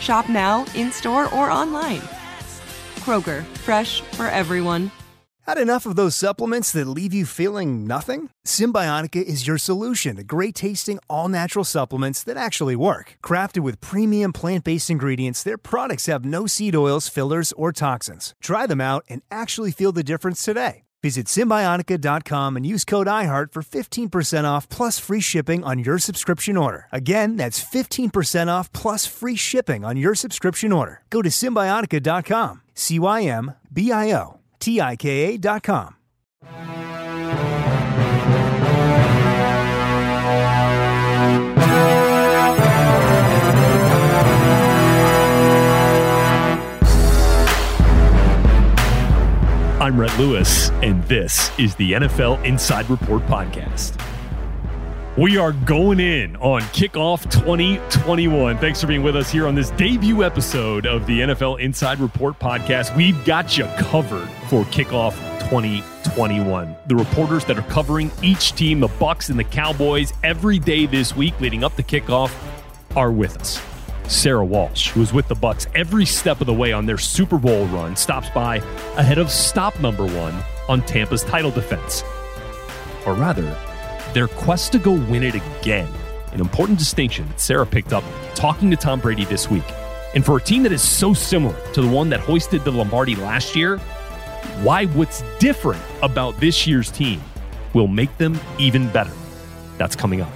Shop now, in store, or online. Kroger, fresh for everyone. Had enough of those supplements that leave you feeling nothing? Cymbiotika is your solution to great tasting, all natural supplements that actually work. Crafted with premium plant based ingredients, their products have no seed oils, fillers, or toxins. Try them out and actually feel the difference today. Visit Cymbiotika.com and use code IHEART for 15% off plus free shipping on your subscription order. Again, that's 15% off plus free shipping on your subscription order. Go to Cymbiotika.com, C Y M B I O T I K A.com. Lewis, and this is the NFL Inside Report podcast. We are going in on kickoff 2021. Thanks for being with us here on this debut episode of the NFL Inside Report podcast. We've got you covered for kickoff 2021. The reporters that are covering each team, the Bucs and the Cowboys, every day this week leading up to kickoff are with us. Sarah Walsh, who was with the Bucs every step of the way on their Super Bowl run, stops by ahead of stop number one on Tampa's title defense. Or rather, their quest to go win it again. An important distinction that Sarah picked up talking to Tom Brady this week. And for a team that is so similar to the one that hoisted the Lombardi last year, why what's different about this year's team will make them even better. That's coming up.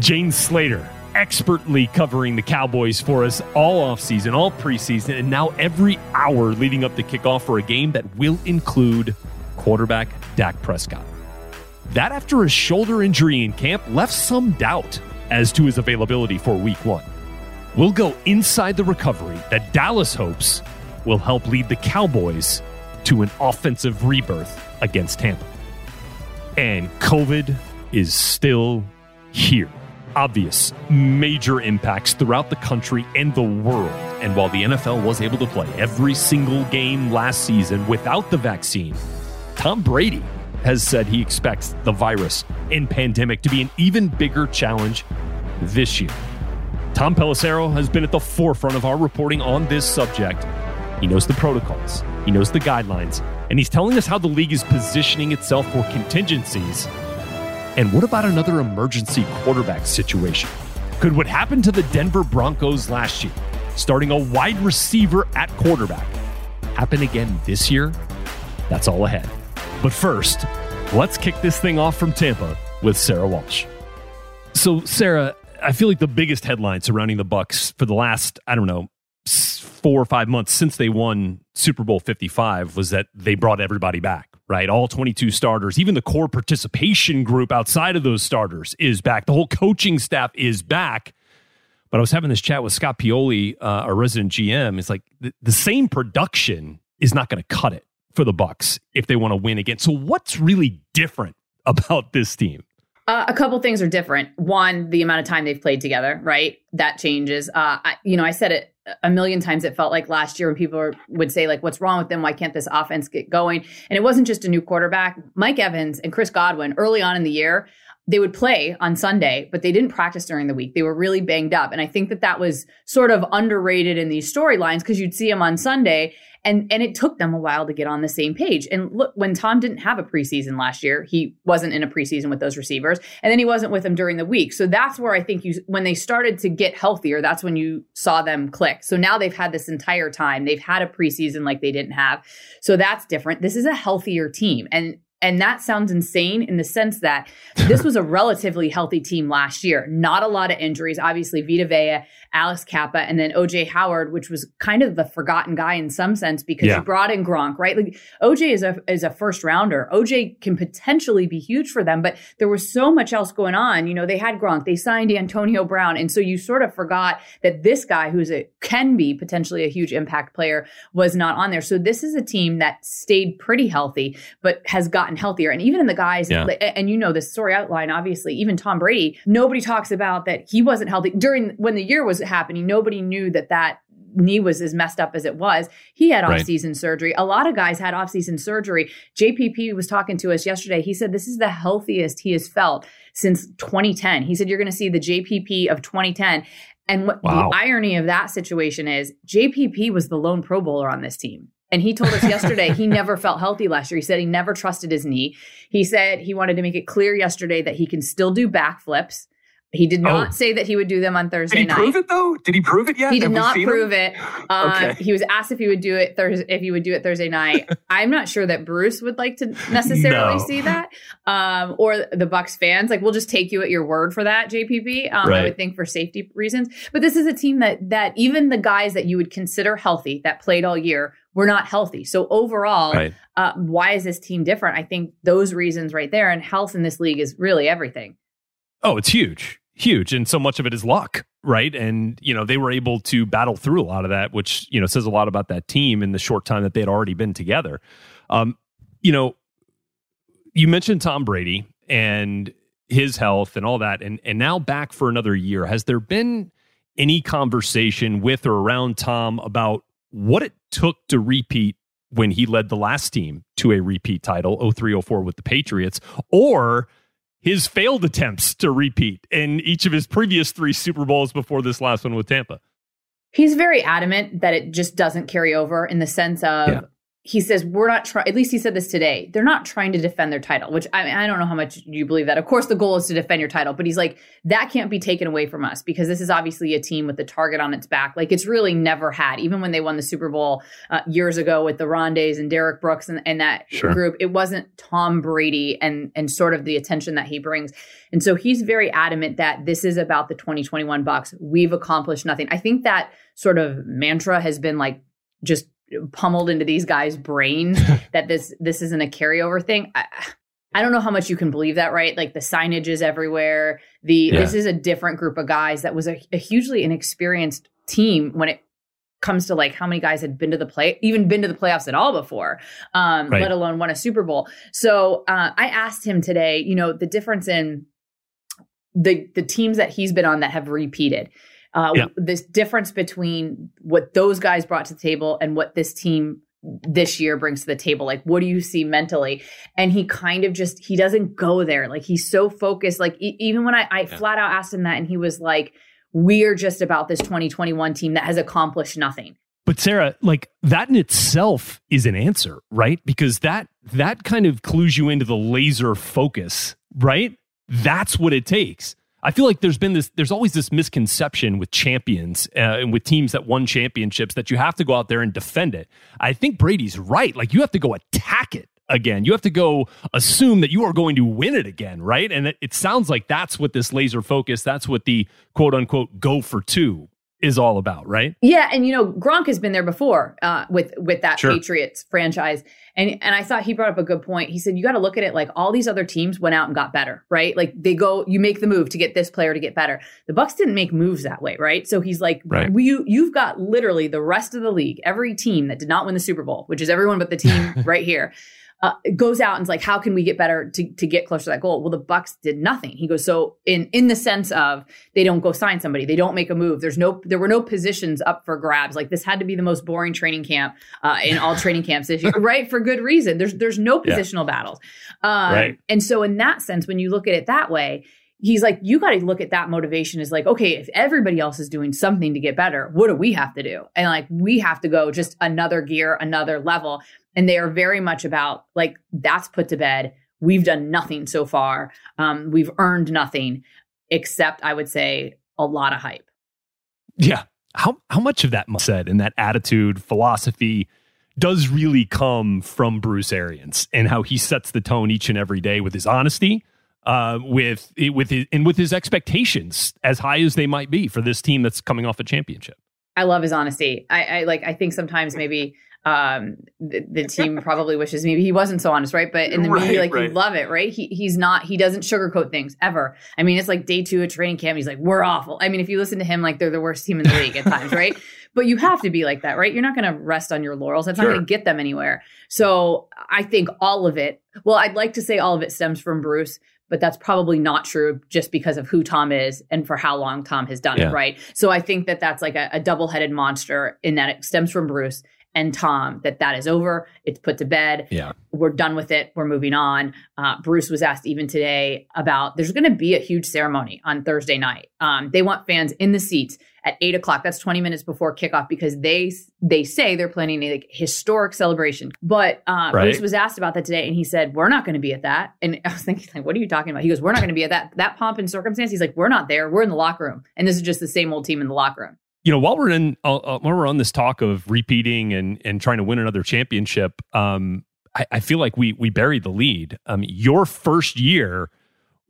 Jane Slater expertly covering the Cowboys for us all offseason, all preseason, and now every hour leading up to kickoff for a game that will include quarterback Dak Prescott. That, after a shoulder injury in camp, left some doubt as to his availability for week one. We'll go inside the recovery that Dallas hopes will help lead the Cowboys to an offensive rebirth against Tampa. And COVID is still here obvious major impacts throughout the country and the world. And while the NFL was able to play every single game last season without the vaccine, Tom Brady has said he expects the virus and pandemic to be an even bigger challenge this year. Tom Pelissero has been at the forefront of our reporting on this subject. He knows the protocols, he knows the guidelines, and he's telling us how the league is positioning itself for contingencies and what about another emergency quarterback situation? Could what happened to the Denver Broncos last year, starting a wide receiver at quarterback, happen again this year? That's all ahead. But first, let's kick this thing off from Tampa with Sarah Walsh. So, Sarah, I feel like the biggest headline surrounding the Bucs for the last, I don't know, four or five months since they won Super Bowl 55 was that they brought everybody back right? All 22 starters, even the core participation group outside of those starters is back. The whole coaching staff is back. But I was having this chat with Scott Pioli, uh, our resident GM. It's like the, the same production is not going to cut it for the Bucs if they want to win again. So what's really different about this team? Uh, a couple things are different. One, the amount of time they've played together, right? That changes. Uh, I, you know, I said it a million times it felt like last year when people were, would say like what's wrong with them? Why can't this offense get going? And it wasn't just a new quarterback. Mike evans and chris godwin early on in the year they would play on sunday but they didn't practice during the week. They were really banged up. And i think that that was sort of underrated in these storylines because you'd see them on sunday And and it took them a while to get on the same page. And look, when Tom didn't have a preseason last year, he wasn't in a preseason with those receivers, and then he wasn't with them during the week. So that's where I think you when they started to get healthier, that's when you saw them click. So now they've had this entire time. They've had a preseason like they didn't have. So that's different. This is a healthier team. And and that sounds insane in the sense that this was a relatively healthy team last year. Not a lot of injuries. Obviously, Vita Vea, Alex Cappa, and then OJ Howard, which was kind of the forgotten guy in some sense because yeah. you brought in Gronk, right? Like OJ is a is a first rounder. OJ can potentially be huge for them, but there was so much else going on. You know, they had Gronk, they signed Antonio Brown, and so you sort of forgot that this guy, who's a can be potentially a huge impact player, was not on there. So this is a team that stayed pretty healthy, but has gotten healthier. And even in the guys, yeah. and you know the story outline, obviously, even Tom Brady, nobody talks about that he wasn't healthy during when the year was happening. Nobody knew that that knee was as messed up as it was. He had off-season right. surgery. A lot of guys had off-season surgery. JPP was talking to us yesterday. He said this is the healthiest he has felt since 2010. He said you're going to see the JPP of 2010. And what wow. the irony of that situation is JPP was the lone pro bowler on this team. And he told us yesterday he never felt healthy last year. He said he never trusted his knee. He said he wanted to make it clear yesterday that he can still do backflips. He did not oh. say that he would do them on Thursday night. Did he night. prove it though? Did he prove it yet? He did not prove him? it. Uh, okay. He was asked if he would do it Thursday. If he would do it Thursday night. I'm not sure that Bruce would like to necessarily no. see that, um, or the Bucs fans. Like we'll just take you at your word for that, JPP. Um, right. I would think for safety reasons. But this is a team that that even the guys that you would consider healthy that played all year were not healthy. So overall, right. uh, why is this team different? I think those reasons right there, and health in this league is really everything. Oh, it's huge huge and so much of it is luck right? And you know they were able to battle through a lot of that which you know says a lot about that team in the short time that they had already been together. Um you know you mentioned tom brady and his health and all that and and now back for another year. Has there been any conversation with or around tom about what it took to repeat when he led the last team to a repeat title 0304 with the patriots or his failed attempts to repeat in each of his previous three Super Bowls before this last one with Tampa. He's very adamant that it just doesn't carry over in the sense of yeah he says we're not trying at least he said this today they're not trying to defend their title which I, mean, I don't know how much you believe that. Of course the goal is to defend your title but he's like that can't be taken away from us because this is obviously a team with the target on its back. Like it's really never had. Even when they won the super bowl uh, years ago with the rondes and derrick brooks and, and that sure. group it wasn't tom brady and and sort of the attention that he brings. And so he's very adamant that this is about the 2021 bucks. We've accomplished nothing. I think that sort of mantra has been like just pummeled into these guys' brains that this this isn't a carryover thing. I, I don't know how much you can believe that, right? Like the signage is everywhere. The yeah. this is a different group of guys that was a, a, hugely inexperienced team when it comes to like how many guys had been to the play, even been to the playoffs at all before, um, right. let alone won a Super Bowl. So uh, I asked him today, you know, the difference in the the teams that he's been on that have repeated uh, yeah. this difference between what those guys brought to the table and what this team this year brings to the table. Like what do you see mentally? And he kind of just he doesn't go there. Like he's so focused. Like e- even when i, I yeah. flat out asked him that and he was like we're just about this 2021 team that has accomplished nothing. But sarah like that in itself is an answer right? Because that that kind of clues you into the laser focus right? That's what it takes I feel like there's been this, there's always this misconception with champions uh, and with teams that won championships that you have to go out there and defend it. I think Brady's right. Like you have to go attack it again. You have to go assume that you are going to win it again, right? And it, it sounds like that's what this laser focus, that's what the quote unquote go for two is all about, right? Yeah, and you know Gronk has been there before uh, with with that sure. Patriots franchise, and and I thought he brought up a good point. He said you got to look at it like all these other teams went out and got better, right? Like they go, you make the move to get this player to get better. The Bucs didn't make moves that way, right? So he's like, right. we, you you've got literally the rest of the league, every team that did not win the Super Bowl, which is everyone but the team right here uh, goes out and and's like, how can we get better to, to get closer to that goal? Well, the Bucs did nothing. He goes, so in in the sense of they don't go sign somebody, they don't make a move. There's no there were no positions up for grabs. Like this had to be the most boring training camp uh, in all training camps this year, right? For good reason. There's there's no positional yeah. battles, um, right? And so in that sense, when you look at it that way, he's like, you got to look at that motivation as like, okay, if everybody else is doing something to get better, what do we have to do? And like, we have to go just another gear, another level. And they are very much about like, that's put to bed. We've done nothing so far. Um, we've earned nothing except, I would say, a lot of hype. Yeah. How, how much of that said and that attitude, philosophy, does really come from Bruce Arians and how he sets the tone each and every day with his honesty, uh, with with his, and with his expectations as high as they might be for this team that's coming off a championship. I love his honesty. I, I like. I think sometimes maybe um, the, the, team probably wishes maybe he wasn't so honest, right? But in the right, movie, like right. you love it, right? He he's not. He doesn't sugarcoat things ever. I mean, it's like day two of training camp. He's like, "We're awful." I mean, if you listen to him, like they're the worst team in the league at times, right? But you have to be like that, right? You're not going to rest on your laurels. That's sure. not going to get them anywhere. So I think all of it. Well, I'd like to say all of it stems from Bruce, but that's probably not true just because of who Tom is and for how long Tom has done yeah. it, right? So I think that that's like a, a double headed monster in that it stems from Bruce and Tom that that is over. It's put to bed. Yeah. We're done with it. We're moving on. Uh, Bruce was asked even today about there's going to be a huge ceremony on Thursday night. Um, they want fans in the seats at eight o'clock. That's 20 minutes before kickoff because they they say they're planning a like, historic celebration. But uh, right. Bruce was asked about that today, and he said, "We're not going to be at that." And I was thinking, like, what are you talking about? He goes, "We're not going to be at that that pomp and circumstance." He's like, "We're not there. We're in the locker room, and this is just the same old team in the locker room." you know, while we're in, uh, uh, while we're on this talk of repeating and and trying to win another championship, um, I, I feel like we we buried the lead. Um, your first year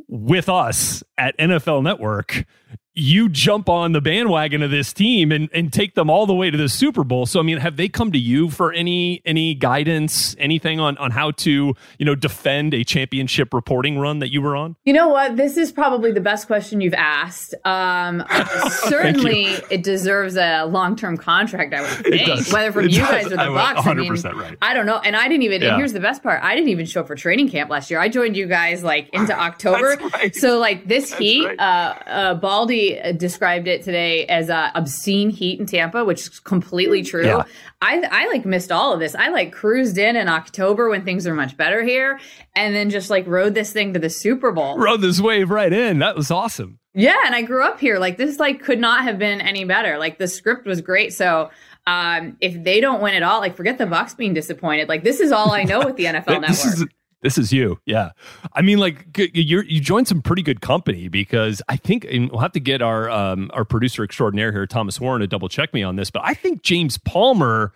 with us at NFL Network, you jump on the bandwagon of this team and, and take them all the way to the Super Bowl. So I mean, have they come to you for any any guidance, anything on on how to you know defend a championship reporting run that you were on? You know what? This is probably the best question you've asked. Um, certainly, it deserves a long term contract. I would think, whether from it you does. guys or the Bucs. I mean, right. I don't know. And I didn't even. Yeah. And here's the best part: I didn't even show up for training camp last year. I joined you guys like into October. Right. So like this That's heat, right. uh, uh, Baldy uh, described it today as uh, obscene heat in Tampa, which is completely true. Yeah. I I like missed all of this. I like cruised in in October when things are much better here, and then just like rode this thing to the Super Bowl. Rode this wave right in. That was awesome. Yeah, and I grew up here. Like this, like could not have been any better. Like the script was great. So um, if they don't win at all, like forget the Bucs being disappointed. Like this is all I know with the NFL Network. Is, this is you. Yeah. I mean, like you you joined some pretty good company because I think, we'll have to get our, um, our producer extraordinaire here, Thomas Warren, to double check me on this, but I think James Palmer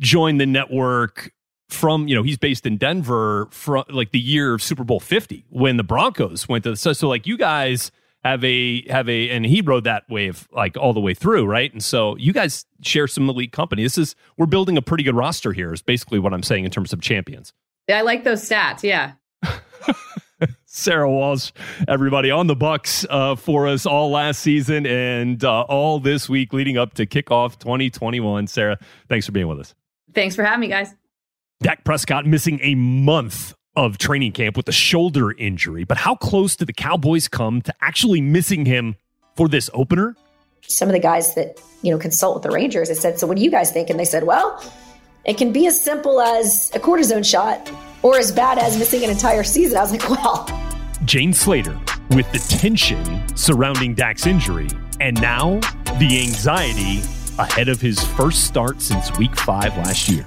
joined the network from, you know, he's based in Denver from like the year of Super Bowl 50 when the Broncos went to the, so, so like you guys have a, have a, and he rode that wave like all the way through. Right. And so you guys share some elite company. This is, we're building a pretty good roster here is basically what I'm saying in terms of champions. I like those stats. Yeah. Sarah Walsh, everybody on the Bucs uh, for us all last season and uh, all this week leading up to kickoff 2021. Sarah, thanks for being with us. Thanks for having me, guys. Dak Prescott missing a month of training camp with a shoulder injury, but how close did the Cowboys come to actually missing him for this opener? Some of the guys that you know consult with the Rangers, I said, "So what do you guys think?" And they said, "Well." It can be as simple as a cortisone shot or as bad as missing an entire season. I was like, well. Jane Slater with the tension surrounding Dak's injury and now the anxiety ahead of his first start since week five last year.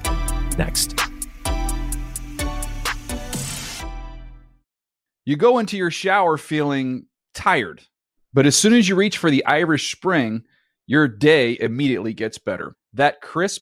Next. You go into your shower feeling tired, but as soon as you reach for the Irish Spring, your day immediately gets better. That crisp,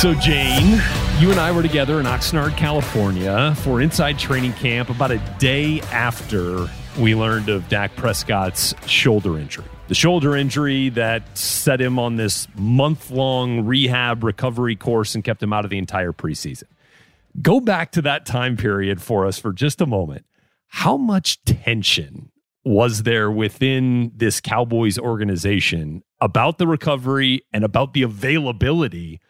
So, Jane, you and I were together in Oxnard, California for inside training camp about a day after we learned of Dak Prescott's shoulder injury. The shoulder injury that set him on this month long rehab recovery course and kept him out of the entire preseason. Go back to that time period for us for just a moment. How much tension was there within this Cowboys organization about the recovery and about the availability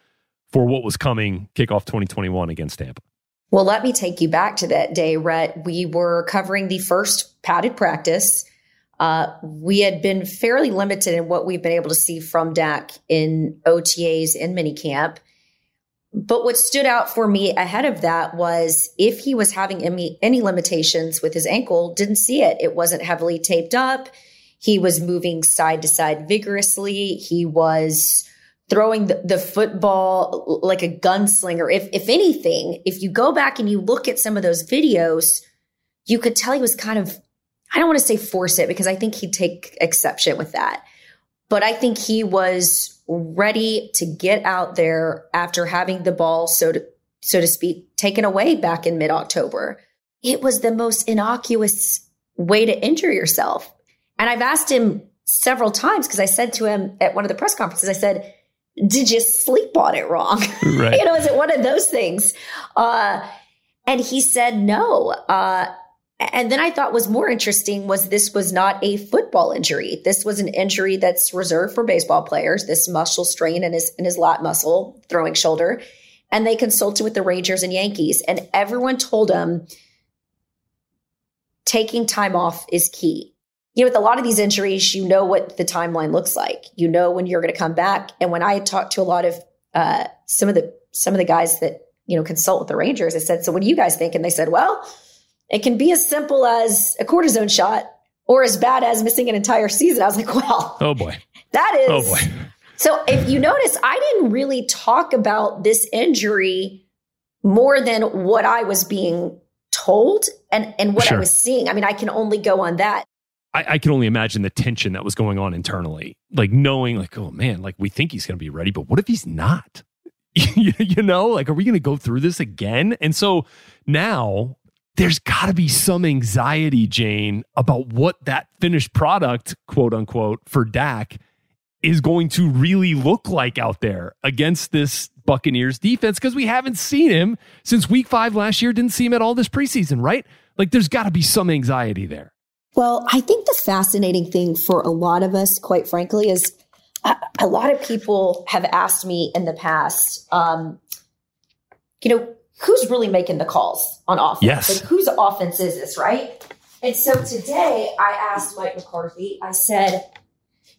for what was coming kickoff 2021 against Tampa? Well, let me take you back to that day, Rhett. We were covering the first padded practice. Uh, we had been fairly limited in what we've been able to see from Dak in OTAs in minicamp. But what stood out for me ahead of that was if he was having any, any limitations with his ankle, didn't see it. It wasn't heavily taped up. He was moving side to side vigorously. He was throwing the, the football like a gunslinger. If if anything, if you go back and you look at some of those videos, you could tell he was kind of I don't want to say force it because I think he'd take exception with that. But I think he was ready to get out there after having the ball so to so to speak taken away back in mid-October. It was the most innocuous way to injure yourself. And I've asked him several times because I said to him at one of the press conferences, I said, did you sleep on it wrong? Right. you know, is it one of those things? Uh, and he said no. Uh, and then I thought was more interesting was this was not a football injury. This was an injury that's reserved for baseball players. This muscle strain in his in his lat muscle, throwing shoulder, and they consulted with the Rangers and Yankees, and everyone told him taking time off is key you know, with a lot of these injuries, you know what the timeline looks like. You know when you're going to come back. And when I talked to a lot of uh, some of the some of the guys that you know consult with the Rangers, I said, "So what do you guys think?" And they said, "Well, it can be as simple as a cortisone shot, or as bad as missing an entire season." I was like, "Well, Oh boy. that is." Oh boy. So if you notice, I didn't really talk about this injury more than what I was being told and and what Sure. I was seeing. I mean, I can only go on that. I, I can only imagine the tension that was going on internally, like knowing, like, oh man, like we think he's going to be ready, but what if he's not? you know, like, are we going to go through this again? And so now there's got to be some anxiety, Jane, about what that finished product, quote unquote, for Dak is going to really look like out there against this Buccaneers defense because we haven't seen him since week five last year, didn't see him at all this preseason, right? Like, there's got to be some anxiety there. Well, I think the fascinating thing for a lot of us, quite frankly, is a, a lot of people have asked me in the past, um, you know, who's really making the calls on offense? Yes. Like, whose offense is this, right? And so today I asked Mike McCarthy, I said,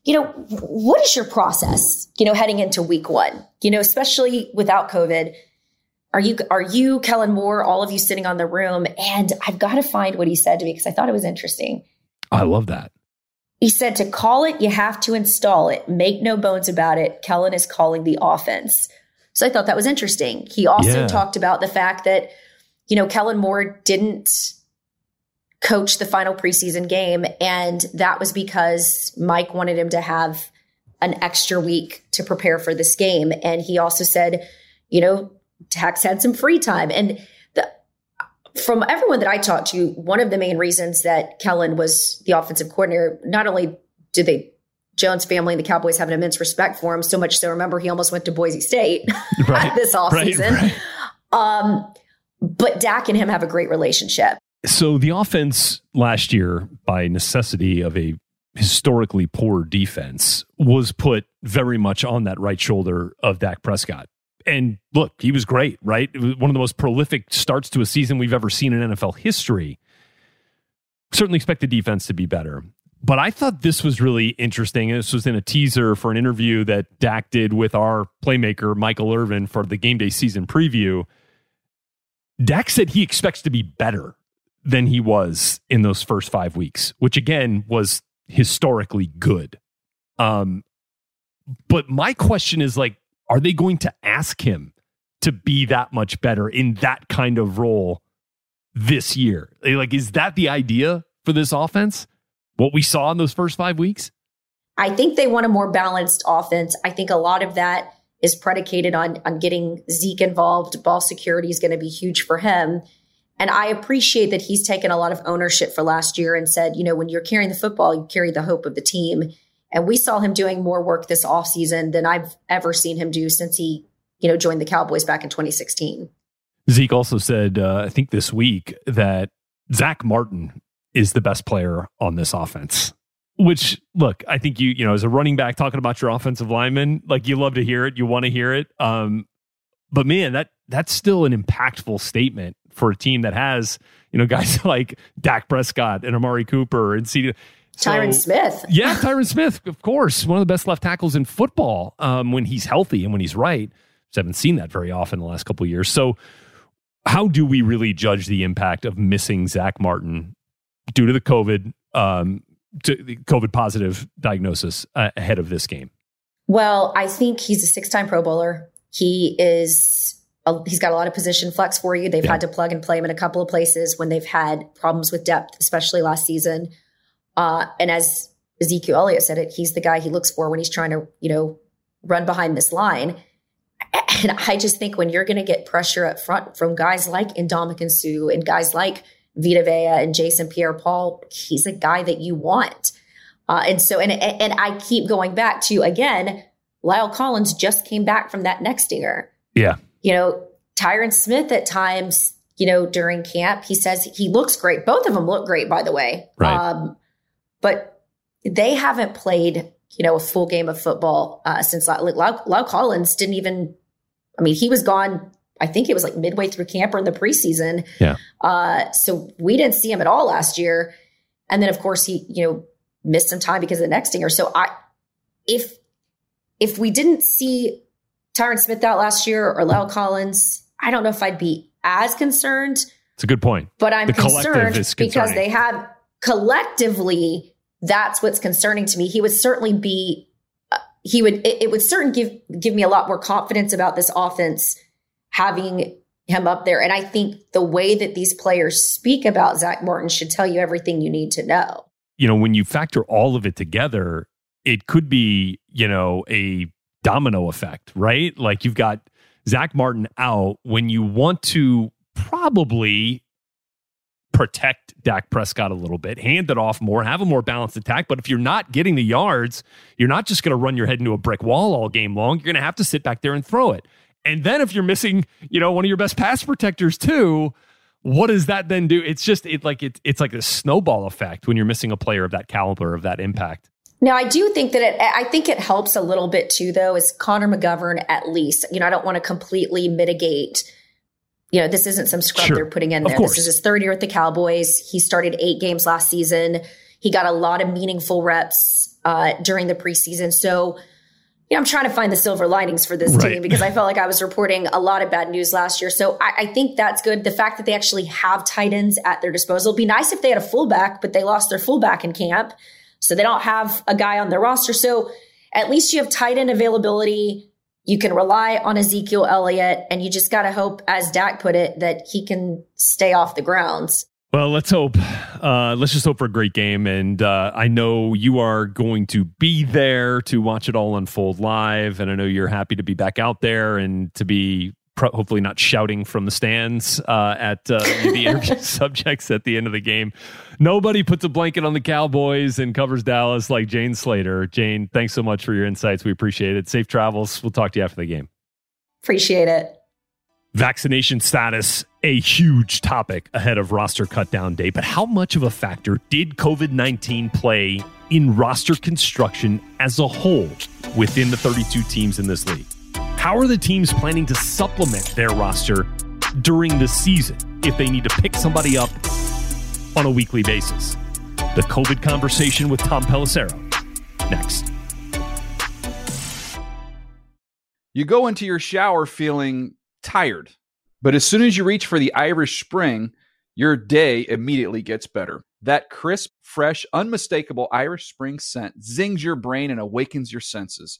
you know, what is your process, you know, heading into week one, you know, especially without COVID? Are you, are you, Kellen Moore, all of you sitting on the room? And I've got to find what he said to me because I thought it was interesting. I love that. He said to call it, you have to install it. Make no bones about it. Kellen is calling the offense. So I thought that was interesting. He also Yeah. talked about the fact that, you know, Kellen Moore didn't coach the final preseason game. And that was because Mike wanted him to have an extra week to prepare for this game. And he also said, you know, Dak's had some free time. And the, from everyone that I talked to, one of the main reasons that Kellen was the offensive coordinator, not only did they Jones family and the Cowboys have an immense respect for him, so much so remember he almost went to Boise State Right. this Right, offseason. right. Um, but Dak and him have a great relationship. So the offense last year, by necessity of a historically poor defense, was put very much on that right shoulder of Dak Prescott. And look, he was great, right? It was one of the most prolific starts to a season we've ever seen in NFL history. Certainly expect the defense to be better. But I thought this was really interesting. This was in a teaser for an interview that Dak did with our playmaker, Michael Irvin, for the game day season preview. Dak said he expects to be better than he was in those first five weeks, which again was historically good. Um, but my question is like, are they going to ask him to be that much better in that kind of role this year? Like, is that the idea for this offense? What we saw in those first five weeks? I think they want a more balanced offense. I think a lot of that is predicated on on getting Zeke involved. Ball security is going to be huge for him. And I appreciate that he's taken a lot of ownership for last year and said, you know, when you're carrying the football, you carry the hope of the team. And we saw him doing more work this offseason than I've ever seen him do since he, you know, joined the Cowboys back in 2016. Zeke also said, uh, I think this week, that Zack Martin is the best player on this offense. Which, look, I think you, you know, as a running back talking about your offensive lineman, like you love to hear it, you want to hear it. Um, but man, that that's still an impactful statement for a team that has, you know, guys like Dak Prescott and Amari Cooper and C. Tyron Smith. Yeah, Tyron Smith, of course, one of the best left tackles in football um, when he's healthy and when he's right. Just haven't seen that very often in the last couple of years. So, how do we really judge the impact of missing Zack Martin due to the COVID, um, to the COVID positive diagnosis uh, ahead of this game? Well, I think he's a six-time Pro Bowler. He is. A, he's got a lot of position flex for you. They've Yeah. had to plug and play him in a couple of places when they've had problems with depth, especially last season. Uh, and as Ezekiel Elliott said it, he's the guy he looks for when he's trying to, you know, run behind this line. And I just think when you're going to get pressure up front from guys like Ndamukong Suh and guys like Vita Vea and Jason Pierre-Paul, he's a guy that you want. Uh, and so, and and I keep going back to again, La'el Collins just came back from that neck stinger. Yeah. You know, Tyron Smith at times, you know, during camp, he says he looks great. Both of them look great, by the way. Right. Um, but they haven't played, you know, a full game of football uh, since like, La'el Collins didn't even. I mean, he was gone. I think it was like midway through camp or in the preseason. Yeah. Uh, so we didn't see him at all last year. And then, of course, he, you know, missed some time because of the neck stinger. So I, if, if we didn't see Tyron Smith out last year or La'el Collins, I don't know if I'd be as concerned, It's a good point. but I'm The concerned because they have collectively, that's what's concerning to me. He would certainly be, uh, he would, it, it would certainly give, give me a lot more confidence about this offense having him up there. And I think the way that these players speak about Zack Martin should tell you everything you need to know. you know, when you factor all of it together, it could be, you know, a domino effect, right? Like you've got Zack Martin out when you want to probably protect Dak Prescott a little bit, hand it off more, have a more balanced attack. But if you're not getting the yards, you're not just going to run your head into a brick wall all game long. You're going to have to sit back there and throw it. And then if you're missing, you know, one of your best pass protectors too, what does that then do? It's just it like it's it's like a snowball effect when you're missing a player of that caliber of that impact. Now, I do think that it, I think it helps a little bit too, though, is Connor McGovern at least. You know, I don't want to completely mitigate. You know, this isn't some scrub Sure. they're putting in there. This is his third year with the Cowboys. He started eight games last season. He got a lot of meaningful reps uh, during the preseason. So, you know, I'm trying to find the silver linings for this Right. team because I felt like I was reporting a lot of bad news last year. So I, I think that's good. The fact that they actually have tight ends at their disposal. It'd be nice if they had a fullback, but they lost their fullback in camp. So they don't have a guy on their roster. So at least you have tight end availability. You can rely on Ezekiel Elliott, and you just got to hope, as Dak put it, that he can stay off the grounds. Well, let's hope. Uh, let's just hope for a great game. And uh, I know you are going to be there to watch it all unfold live. And I know you're happy to be back out there and to be pro- hopefully not shouting from the stands uh, at uh, the interview subjects at the end of the game. Nobody puts a blanket on the Cowboys and covers Dallas like Jane Slater. Jane, thanks so much for your insights. We appreciate it. Safe travels. We'll talk to you after the game. Appreciate it. Vaccination status, a huge topic ahead of roster cutdown day. But how much of a factor did COVID 19 play in roster construction as a whole within the 32 teams in this league? How are the teams planning to supplement their roster during the season if they need to pick somebody up on a weekly basis? The COVID conversation with Tom Pelissero. Next. You go into your shower feeling tired, but as soon as you reach for the Irish Spring, your day immediately gets better. That crisp, fresh, unmistakable Irish Spring scent zings your brain and awakens your senses.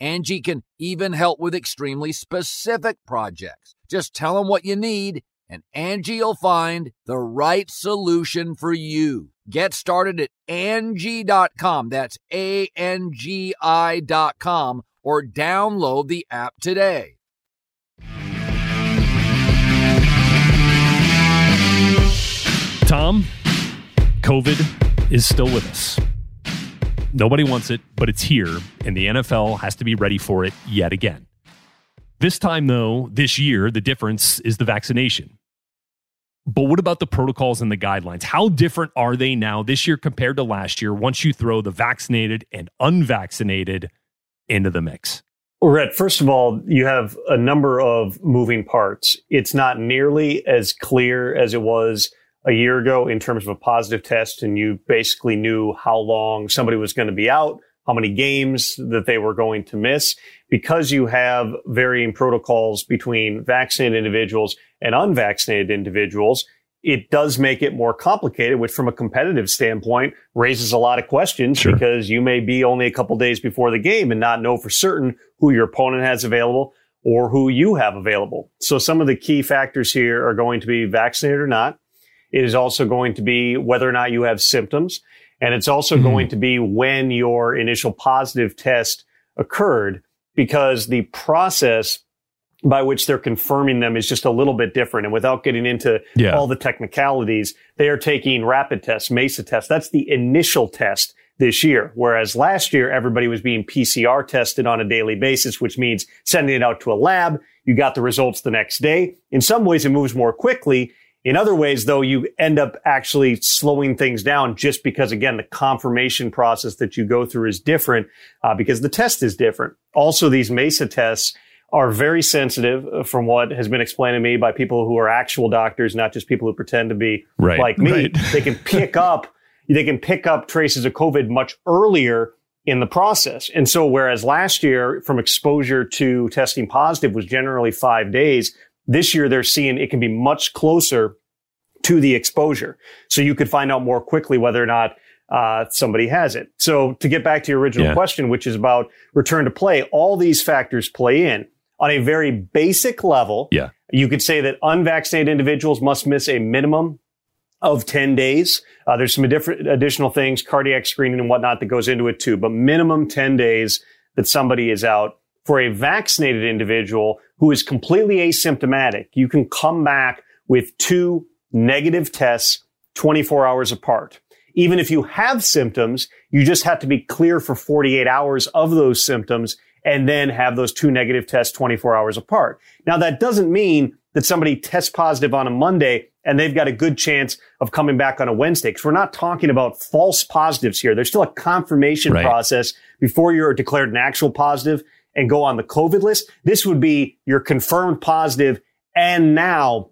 Angie can even help with extremely specific projects. Just tell them what you need and Angie will find the right solution for you. Get started at Angie.com. That's A-N-G-I dot com or download the app today. Tom, COVID is still with us. Nobody wants it, but it's here, and the NFL has to be ready for it yet again. This time, though, this year, the difference is the vaccination. But what about the protocols and the guidelines? How different are they now this year compared to last year once you throw the vaccinated and unvaccinated into the mix? Well, Rhett, first of all, you have a number of moving parts. It's not nearly as clear as it was a year ago in terms of a positive test, and you basically knew how long somebody was going to be out, how many games that they were going to miss. Because you have varying protocols between vaccinated individuals and unvaccinated individuals, it does make it more complicated, which from a competitive standpoint raises a lot of questions sure. because you may be only a couple days before the game and not know for certain who your opponent has available or who you have available. So some of the key factors here are going to be vaccinated or not. It is also going to be whether or not you have symptoms. And it's also mm-hmm. going to be when your initial positive test occurred because the process by which they're confirming them is just a little bit different. And without getting into yeah. all the technicalities, they are taking rapid tests, MESA tests. That's the initial test this year. Whereas last year, everybody was being PCR tested on a daily basis, which means sending it out to a lab. You got the results the next day. In some ways, it moves more quickly. In other ways, though, you end up actually slowing things down just because, again, the confirmation process that you go through is different uh, because the test is different. Also, these MESA tests are very sensitive uh, from what has been explained to me by people who are actual doctors, not just people who pretend to be right, like me. Right. they can pick up, they can pick up traces of COVID much earlier in the process. And so whereas last year from exposure to testing positive was generally five days, this year they're seeing it can be much closer to the exposure. So you could find out more quickly whether or not uh, somebody has it. So to get back to your original yeah. question, which is about return to play, all these factors play in on a very basic level, yeah. you could say that unvaccinated individuals must miss a minimum of 10 days. Uh, there's some different additional things, cardiac screening and whatnot that goes into it too, but minimum 10 days that somebody is out. For a vaccinated individual who is completely asymptomatic, you can come back with two negative tests 24 hours apart. Even if you have symptoms, you just have to be clear for 48 hours of those symptoms and then have those two negative tests 24 hours apart. Now, that doesn't mean that somebody tests positive on a Monday and they've got a good chance of coming back on a Wednesday. Because we're not talking about false positives here. There's still a confirmation right. process before you're declared an actual positive and go on the COVID list. This would be your confirmed positive and now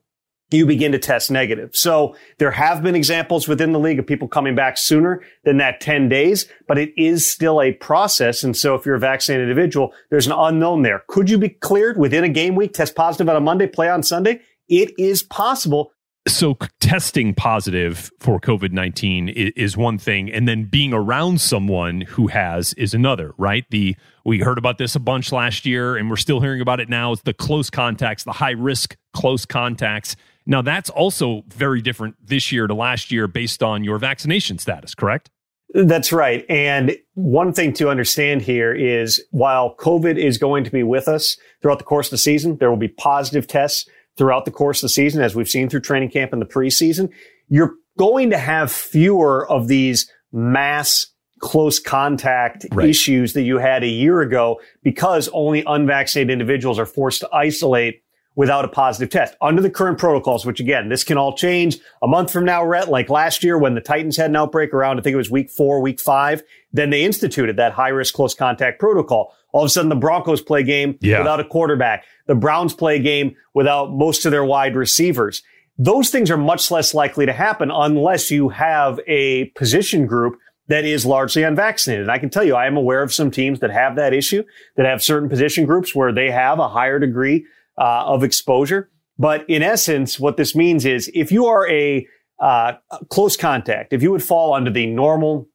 you begin to test negative. So there have been examples within the league of people coming back sooner than that 10 days, but it is still a process. And so if you're a vaccinated individual, there's an unknown there. Could you be cleared within a game week, test positive on a Monday, play on Sunday? It is possible. So testing positive for COVID 19 is one thing. And then being around someone who has is another, right? The, we heard about this a bunch last year and we're still hearing about it now. It's the close contacts, the high risk close contacts now, that's also very different this year to last year based on your vaccination status, correct? That's right. And one thing to understand here is while COVID is going to be with us throughout the course of the season, there will be positive tests throughout the course of the season, as we've seen through training camp and the preseason. You're going to have fewer of these mass close contact right. issues that you had a year ago because only unvaccinated individuals are forced to isolate without a positive test under the current protocols, which again, this can all change a month from now, Rhett, like last year when the Titans had an outbreak around, I think it was week four, week five. Then they instituted that high risk close contact protocol. All of a sudden the Broncos play game yeah. without a quarterback. The Browns play a game without most of their wide receivers. Those things are much less likely to happen unless you have a position group that is largely unvaccinated. And I can tell you, I am aware of some teams that have that issue, that have certain position groups where they have a higher degree uh, of exposure. But in essence, what this means is if you are a uh, close contact, if you would fall under the normal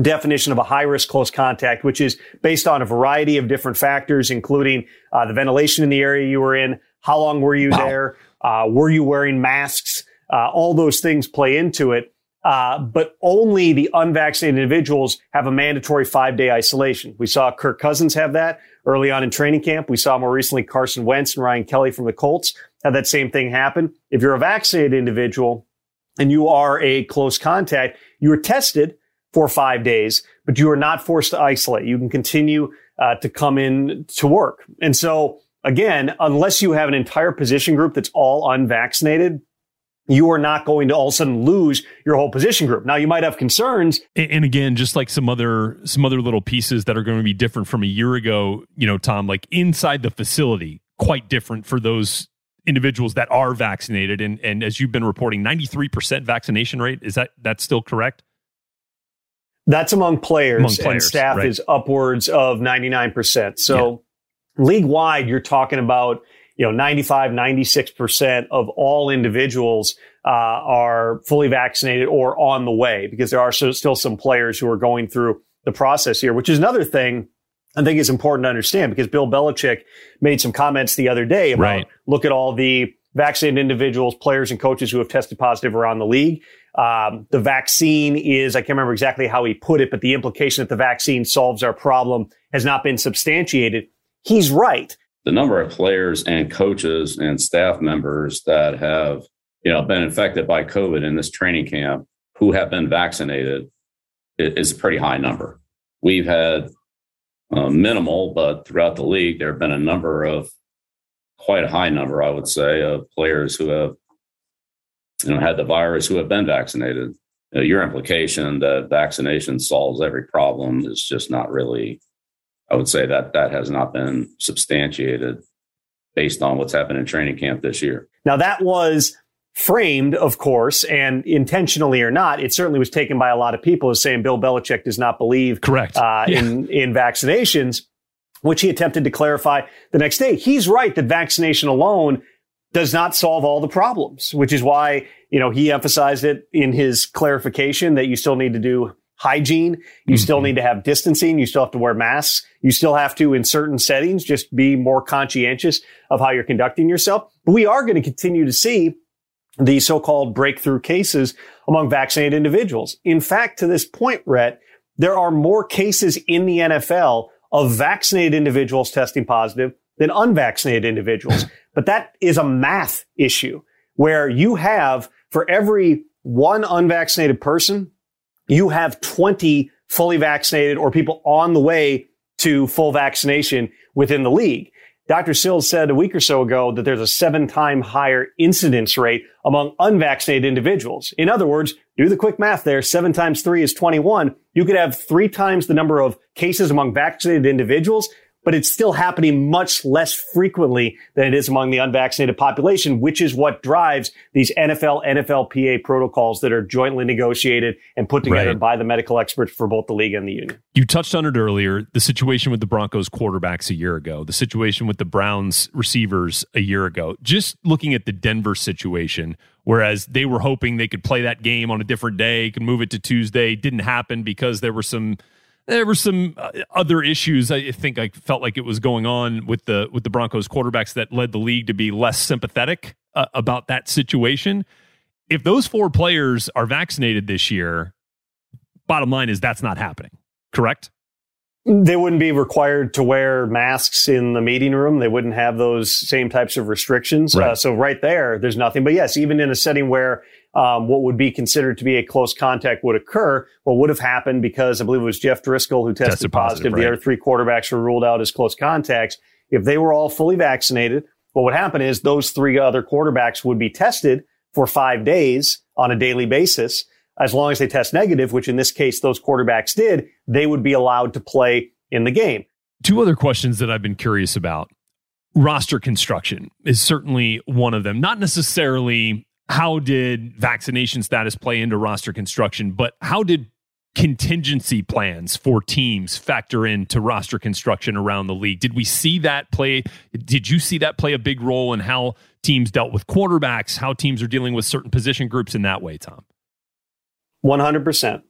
definition of a high risk close contact, which is based on a variety of different factors, including uh, the ventilation in the area you were in, how long were you wow. there, uh, were you wearing masks, uh, all those things play into it. Uh, but only the unvaccinated individuals have a mandatory five day isolation. We saw Kirk Cousins have that early on in training camp. We saw more recently Carson Wentz and Ryan Kelly from the Colts have that same thing happen. If you're a vaccinated individual and you are a close contact, you are tested for five days, but you are not forced to isolate. You can continue uh, to come in to work. And so again, unless you have an entire position group that's all unvaccinated, you are not going to all of a sudden lose your whole position group. Now you might have concerns. And again, just like some other some other little pieces that are going to be different from a year ago, you know, Tom, like inside the facility, quite different for those individuals that are vaccinated. And and as you've been reporting, 93% vaccination rate. Is that that's still correct? That's among players, Among players, and staff right. is upwards of 99%. So league wide, you're talking about, you know, 95, 96% of all individuals uh, are fully vaccinated or on the way because there are so, still some players who are going through the process here, which is another thing I think is important to understand because Bill Belichick made some comments the other day about Right. look at all the vaccinated individuals, players and coaches who have tested positive around the league. Um, the vaccine is, I can't remember exactly how he put it, but the implication that the vaccine solves our problem has not been substantiated. He's right. the number of players and coaches and staff members that have you know been infected by covid in this training camp who have been vaccinated is a pretty high number we've had uh, minimal but throughout the league there have been a number of quite a high number i would say of players who have you know had the virus who have been vaccinated You know, your implication that vaccination solves every problem is just not really I would say that that has not been substantiated based on what's happened in training camp this year. Now that was framed, of course, and intentionally or not, it certainly was taken by a lot of people as saying Bill Belichick does not believe Correct. uh, Yeah. in in vaccinations, which he attempted to clarify the next day. He's right that vaccination alone does not solve all the problems, which is why you know he emphasized it in his clarification that you still need to do hygiene, you still mm-hmm. need to have distancing, you still have to wear masks, you still have to in certain settings just be more conscientious of how you're conducting yourself. But we are going to continue to see the so-called breakthrough cases among vaccinated individuals. In fact, to this point, Rhett, there are more cases in the NFL of vaccinated individuals testing positive than unvaccinated individuals. but that is a math issue where you have for every one unvaccinated person, you have 20 fully vaccinated or people on the way to full vaccination within the league. Dr. Sills said a week or so ago that there's a seven time higher incidence rate among unvaccinated individuals. In other words, do the quick math there. Seven times three is 21. You could have three times the number of cases among vaccinated individuals, but it's still happening much less frequently than it is among the unvaccinated population, which is what drives these NFL, NFLPA protocols that are jointly negotiated and put together Right. by the medical experts for both the league and the union. You touched on it earlier the situation with the Broncos quarterbacks a year ago, the situation with the Browns receivers a year ago. Just looking at the Denver situation, whereas they were hoping they could play that game on a different day, could move it to Tuesday, didn't happen because there were some there were some uh, other issues I think I felt like it was going on with the with the Broncos quarterbacks that led the league to be less sympathetic uh, about that situation. If those four players are vaccinated this year, bottom line is that's not happening. Correct? They wouldn't be required to wear masks in the meeting room. They wouldn't have those same types of restrictions. Right. Uh, so right there, there's nothing. But yes, even in a setting where um, what would be considered to be a close contact would occur, what would have happened because I believe it was Jeff Driskel who tested, Tested positive. positive, The right. other three quarterbacks were ruled out as close contacts. If they were all fully vaccinated, what would happen is those three other quarterbacks would be tested for five days on a daily basis. As long as they test negative, which in this case those quarterbacks did, they would be allowed to play in the game. Two other questions that I've been curious about. Roster construction is certainly one of them. Not necessarily how did vaccination status play into roster construction, but how did contingency plans for teams factor into roster construction around the league? Did we see that play? Did you see that play a big role in how teams dealt with quarterbacks, how teams are dealing with certain position groups in that way, Tom? 100%.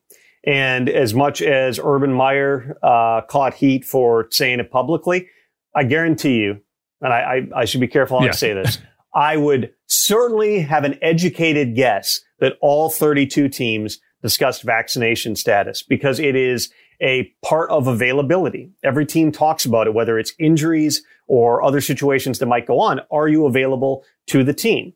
And as much as Urban Meyer uh, caught heat for saying it publicly, I guarantee you, and I, I, I should be careful how Yeah. I say this, I would certainly have an educated guess that all 32 teams discussed vaccination status because it is a part of availability. Every team talks about it, whether it's injuries or other situations that might go on. Are you available to the team?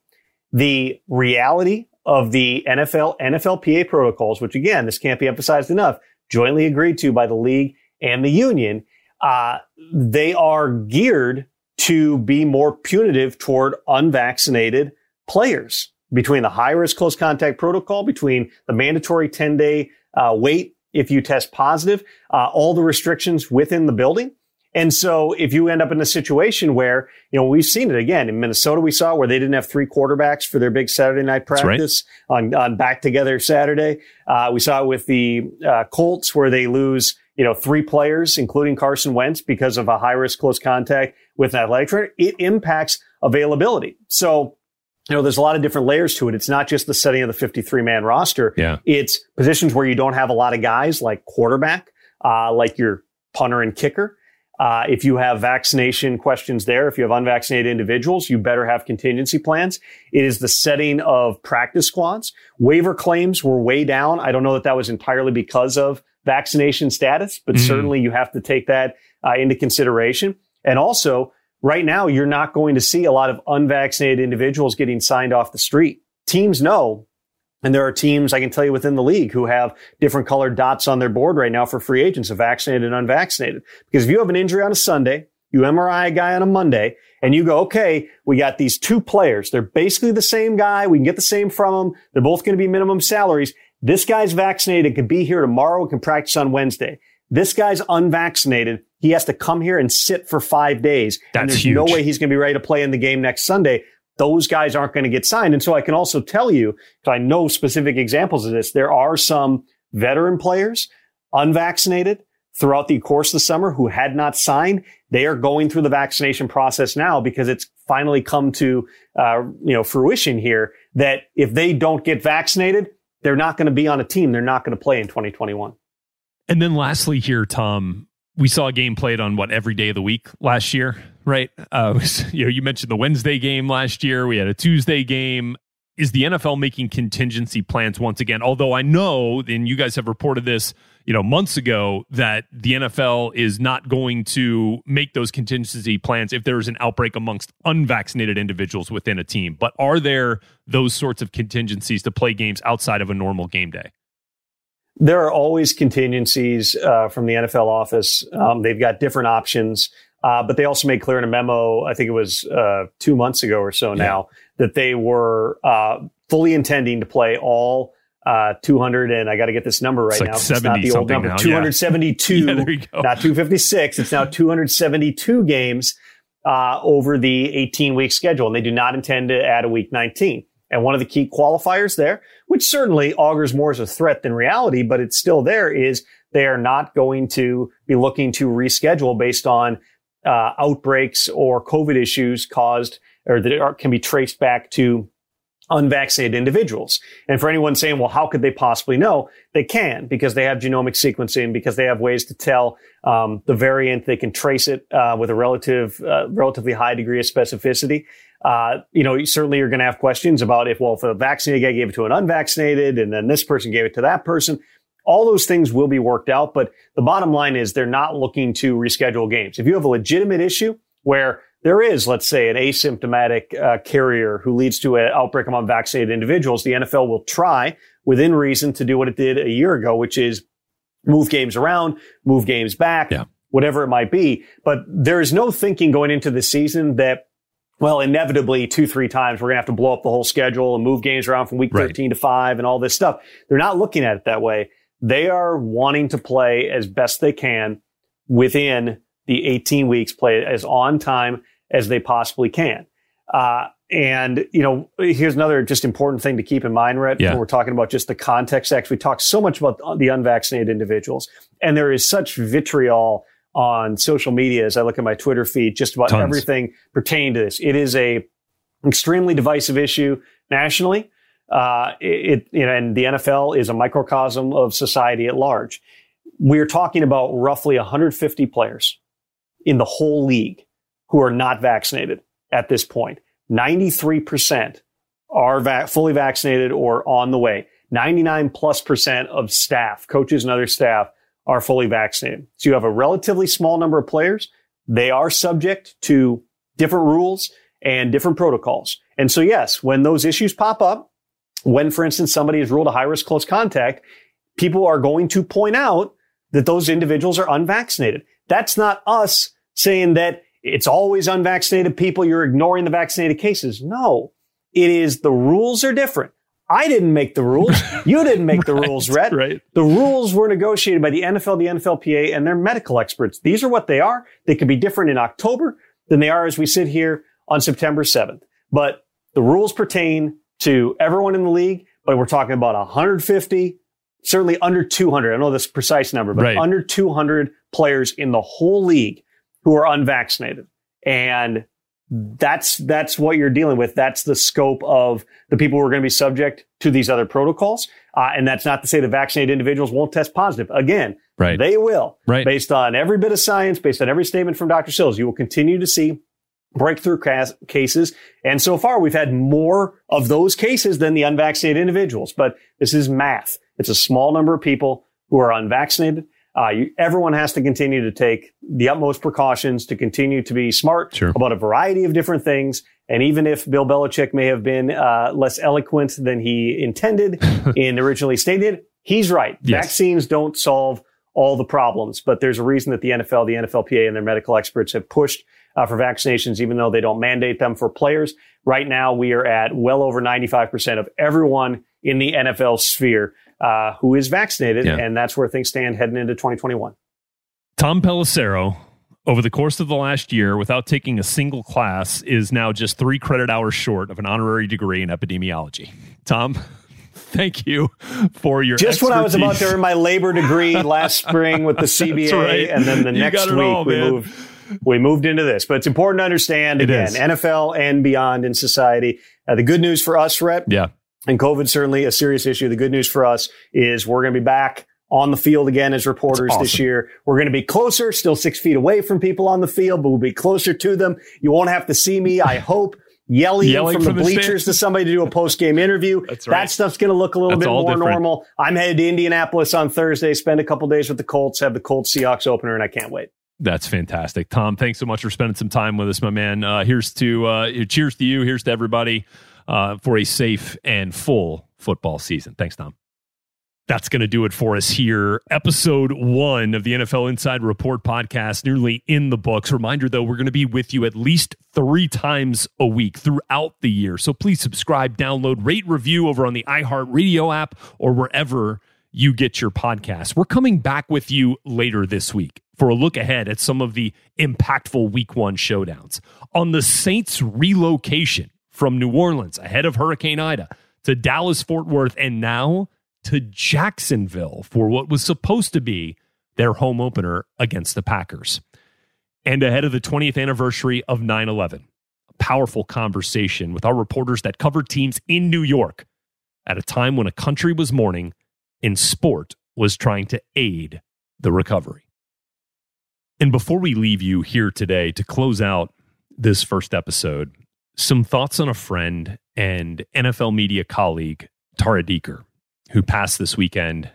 the reality of the NFL, NFLPA protocols, which again, this can't be emphasized enough, jointly agreed to by the league and the union, uh, they are geared to be more punitive toward unvaccinated players. between the high risk close contact protocol, between the mandatory 10 day uh, wait if you test positive, uh, all the restrictions within the building. And so if you end up in a situation where, you know, we've seen it again in Minnesota, we saw where they didn't have three quarterbacks for their big Saturday night practice right. on, on back together Saturday. Uh, we saw it with the uh, Colts where they lose, you know, three players, including Carson Wentz because of a high risk close contact with an athletic trainer. It impacts availability. So, you know, there's a lot of different layers to it. It's not just the setting of the 53 man roster. Yeah. It's positions where you don't have a lot of guys like quarterback, uh, like your punter and kicker. Uh, if you have vaccination questions there, if you have unvaccinated individuals, you better have contingency plans. It is the setting of practice squads. Waiver claims were way down. I don't know that that was entirely because of vaccination status, but mm-hmm. certainly you have to take that uh, into consideration. And also, right now, you're not going to see a lot of unvaccinated individuals getting signed off the street. Teams know and there are teams I can tell you within the league who have different colored dots on their board right now for free agents of vaccinated and unvaccinated. Because if you have an injury on a Sunday, you MRI a guy on a Monday, and you go, okay, we got these two players. They're basically the same guy. We can get the same from them. They're both going to be minimum salaries. This guy's vaccinated, can be here tomorrow, can practice on Wednesday. This guy's unvaccinated. He has to come here and sit for five days. That's and there's huge. no way he's going to be ready to play in the game next Sunday those guys aren't going to get signed. And so I can also tell you, because I know specific examples of this, there are some veteran players, unvaccinated, throughout the course of the summer who had not signed. They are going through the vaccination process now because it's finally come to, uh, you know, fruition here that if they don't get vaccinated, they're not going to be on a team. They're not going to play in 2021. And then lastly here, Tom, we saw a game played on what every day of the week last year right? Uh, was, you know, you mentioned the Wednesday game last year. We had a Tuesday game. Is the NFL making contingency plans once again? Although I know, and you guys have reported this, you know, months ago, that the NFL is not going to make those contingency plans if there is an outbreak amongst unvaccinated individuals within a team. But are there those sorts of contingencies to play games outside of a normal game day? There are always contingencies uh, from the NFL office. Um, they've got different options. Uh, but they also made clear in a memo, I think it was uh, two months ago or so now, yeah. that they were uh, fully intending to play all uh, 200 and I got to get this number right like now. It's not the old number. Now, 272, yeah. yeah, not 256. It's now 272 games uh, over the 18 week schedule, and they do not intend to add a week 19. And one of the key qualifiers there, which certainly augurs more as a threat than reality, but it's still there, is they are not going to be looking to reschedule based on uh, outbreaks or COVID issues caused or that are, can be traced back to unvaccinated individuals. And for anyone saying, well, how could they possibly know? They can because they have genomic sequencing, because they have ways to tell um, the variant. They can trace it uh, with a relative, uh, relatively high degree of specificity. Uh, you know, certainly you're going to have questions about if, well, if a vaccinated guy gave it to an unvaccinated and then this person gave it to that person. All those things will be worked out, but the bottom line is they're not looking to reschedule games. If you have a legitimate issue where there is, let's say, an asymptomatic uh, carrier who leads to an outbreak among vaccinated individuals, the NFL will try within reason to do what it did a year ago, which is move games around, move games back, yeah. whatever it might be. But there is no thinking going into the season that well, inevitably two, three times we're going to have to blow up the whole schedule and move games around from week Right. 13 to five and all this stuff. They're not looking at it that way. They are wanting to play as best they can within the 18 weeks, play as on time as they possibly can. Uh, and, you know, here's another just important thing to keep in mind, Rhett, Yeah. when we're talking about just the context. Actually, we talk so much about the unvaccinated individuals, and there is such vitriol on social media as I look at my Twitter feed just about Tons. everything pertaining to this. It is a extremely divisive issue nationally. Uh, it, know, and the NFL is a microcosm of society at large. We're talking about roughly 150 players in the whole league who are not vaccinated at this point. 93% are va- fully vaccinated or on the way. 99 plus percent of staff, coaches and other staff are fully vaccinated. So you have a relatively small number of players. They are subject to different rules and different protocols. And so yes, when those issues pop up, when, for instance, somebody is ruled a high risk close contact, people are going to point out that those individuals are unvaccinated. That's not us saying that it's always unvaccinated people. You're ignoring the vaccinated cases. No, It is the rules are different. I didn't make the rules. You didn't make the rules, Rhett. right. The rules were negotiated by the NFL, the NFLPA, and their medical experts. These are what they are. They could be different in October than they are as we sit here on September 7th. But the rules pertain to everyone in the league, but we're talking about 150, certainly under 200. I know this precise number, but Right. under 200 players in the whole league who are unvaccinated. And that's that's what you're dealing with. That's the scope of the people who are going to be subject to these other protocols. Uh, and that's not to say the vaccinated individuals won't test positive. Again, Right. they will. Right. Based on every bit of science, based on every statement from Dr. Sills, you will continue to see breakthrough cas- cases. And so far, we've had more of those cases than the unvaccinated individuals. But this is math. It's a small number of people who are unvaccinated. Uh, you, everyone has to continue to take the utmost precautions to continue to be smart Sure. about a variety of different things. And even if Bill Belichick may have been uh, less eloquent than he intended in originally stated, he's right. Yes. Vaccines don't solve all the problems, but there's a reason that the NFL, the NFLPA, and their medical experts have pushed uh, for vaccinations, even though they don't mandate them for players. Right now, we are at well over 95% of everyone in the NFL sphere uh, who is vaccinated, Yeah. and that's where things stand heading into 2021. Tom Pelissero, over the course of the last year, without taking a single class, is now just three credit hours short of an honorary degree in epidemiology. Tom, thank you for your Just when I was about to expertise. earn my labor degree last spring with the CBA, right. and then the You next week all, we moved we moved into this. But it's important to understand It again, is. NFL and beyond in society. Uh, the good news for us, Rhett, Yeah. And COVID certainly a serious issue. The good news for us is we're going to be back on the field again as reporters That's this year. We're going to be closer, still six feet away from people on the field, but we'll be closer to them. You won't have to see me, I hope. Yelling, Yelling from, from the the bleachers to somebody to do a post game interview. That's right. That stuff's going to look a little That's bit more different. normal. I'm headed to Indianapolis on Thursday, spend a couple days with the Colts, have the Colts Seahawks opener, and I can't wait. That's fantastic. Tom, thanks so much for spending some time with us, my man. Uh, here's to uh, cheers to you. Here's to everybody uh, for a safe and full football season. Thanks, Tom. That's going to do it for us here. Episode one of the NFL Inside Report podcast, nearly in the books. Reminder though, we're going to be with you at least three times a week throughout the year. So please subscribe, download, rate, review over on the iHeartRadio app or wherever you get your podcasts. We're coming back with you later this week for a look ahead at some of the impactful week one showdowns. On the Saints relocation from New Orleans ahead of Hurricane Ida to Dallas Fort Worth and now to Jacksonville for what was supposed to be their home opener against the Packers. And ahead of the 20th anniversary of 9 11, a powerful conversation with our reporters that covered teams in New York at a time when a country was mourning and sport was trying to aid the recovery. And before we leave you here today to close out this first episode, some thoughts on a friend and NFL media colleague, Tara Deeker, who passed this weekend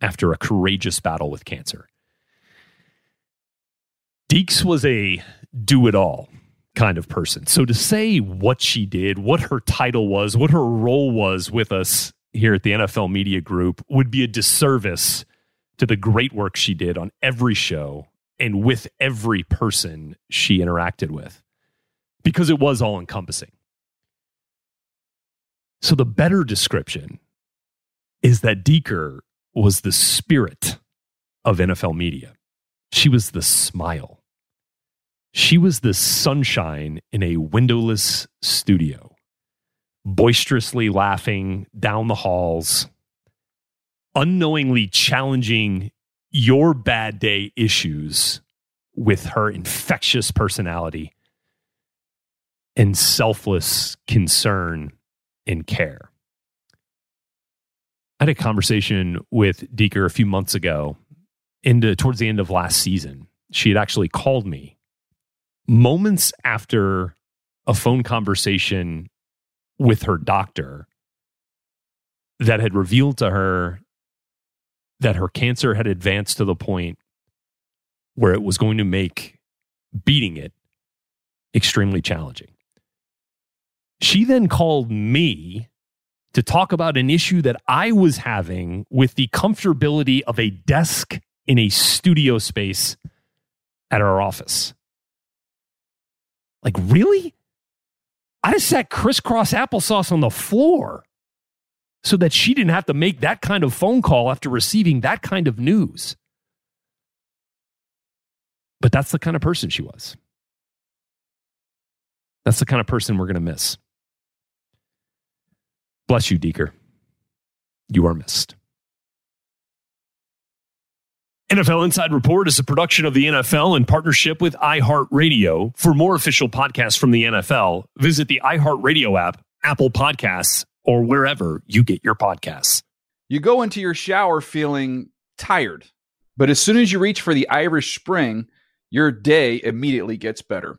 after a courageous battle with cancer. Deeks was a do it all kind of person. So to say what she did, what her title was, what her role was with us here at the NFL Media Group would be a disservice to the great work she did on every show and with every person she interacted with because it was all encompassing. So the better description is that Deeker was the spirit of NFL media. She was the smile. She was the sunshine in a windowless studio, boisterously laughing down the halls, unknowingly challenging your bad day issues with her infectious personality and selfless concern and care. I had a conversation with Deeker a few months ago, into towards the end of last season. She had actually called me moments after a phone conversation with her doctor that had revealed to her that her cancer had advanced to the point where it was going to make beating it extremely challenging. She then called me to talk about an issue that I was having with the comfortability of a desk in a studio space at our office. Like, really? I just sat crisscross applesauce on the floor so that she didn't have to make that kind of phone call after receiving that kind of news. But that's the kind of person she was. That's the kind of person we're going to miss. Bless you, Deeker. You are missed. NFL Inside Report is a production of the NFL in partnership with iHeartRadio. For more official podcasts from the NFL, visit the iHeartRadio app, Apple Podcasts, or wherever you get your podcasts. You go into your shower feeling tired, but as soon as you reach for the Irish Spring, your day immediately gets better.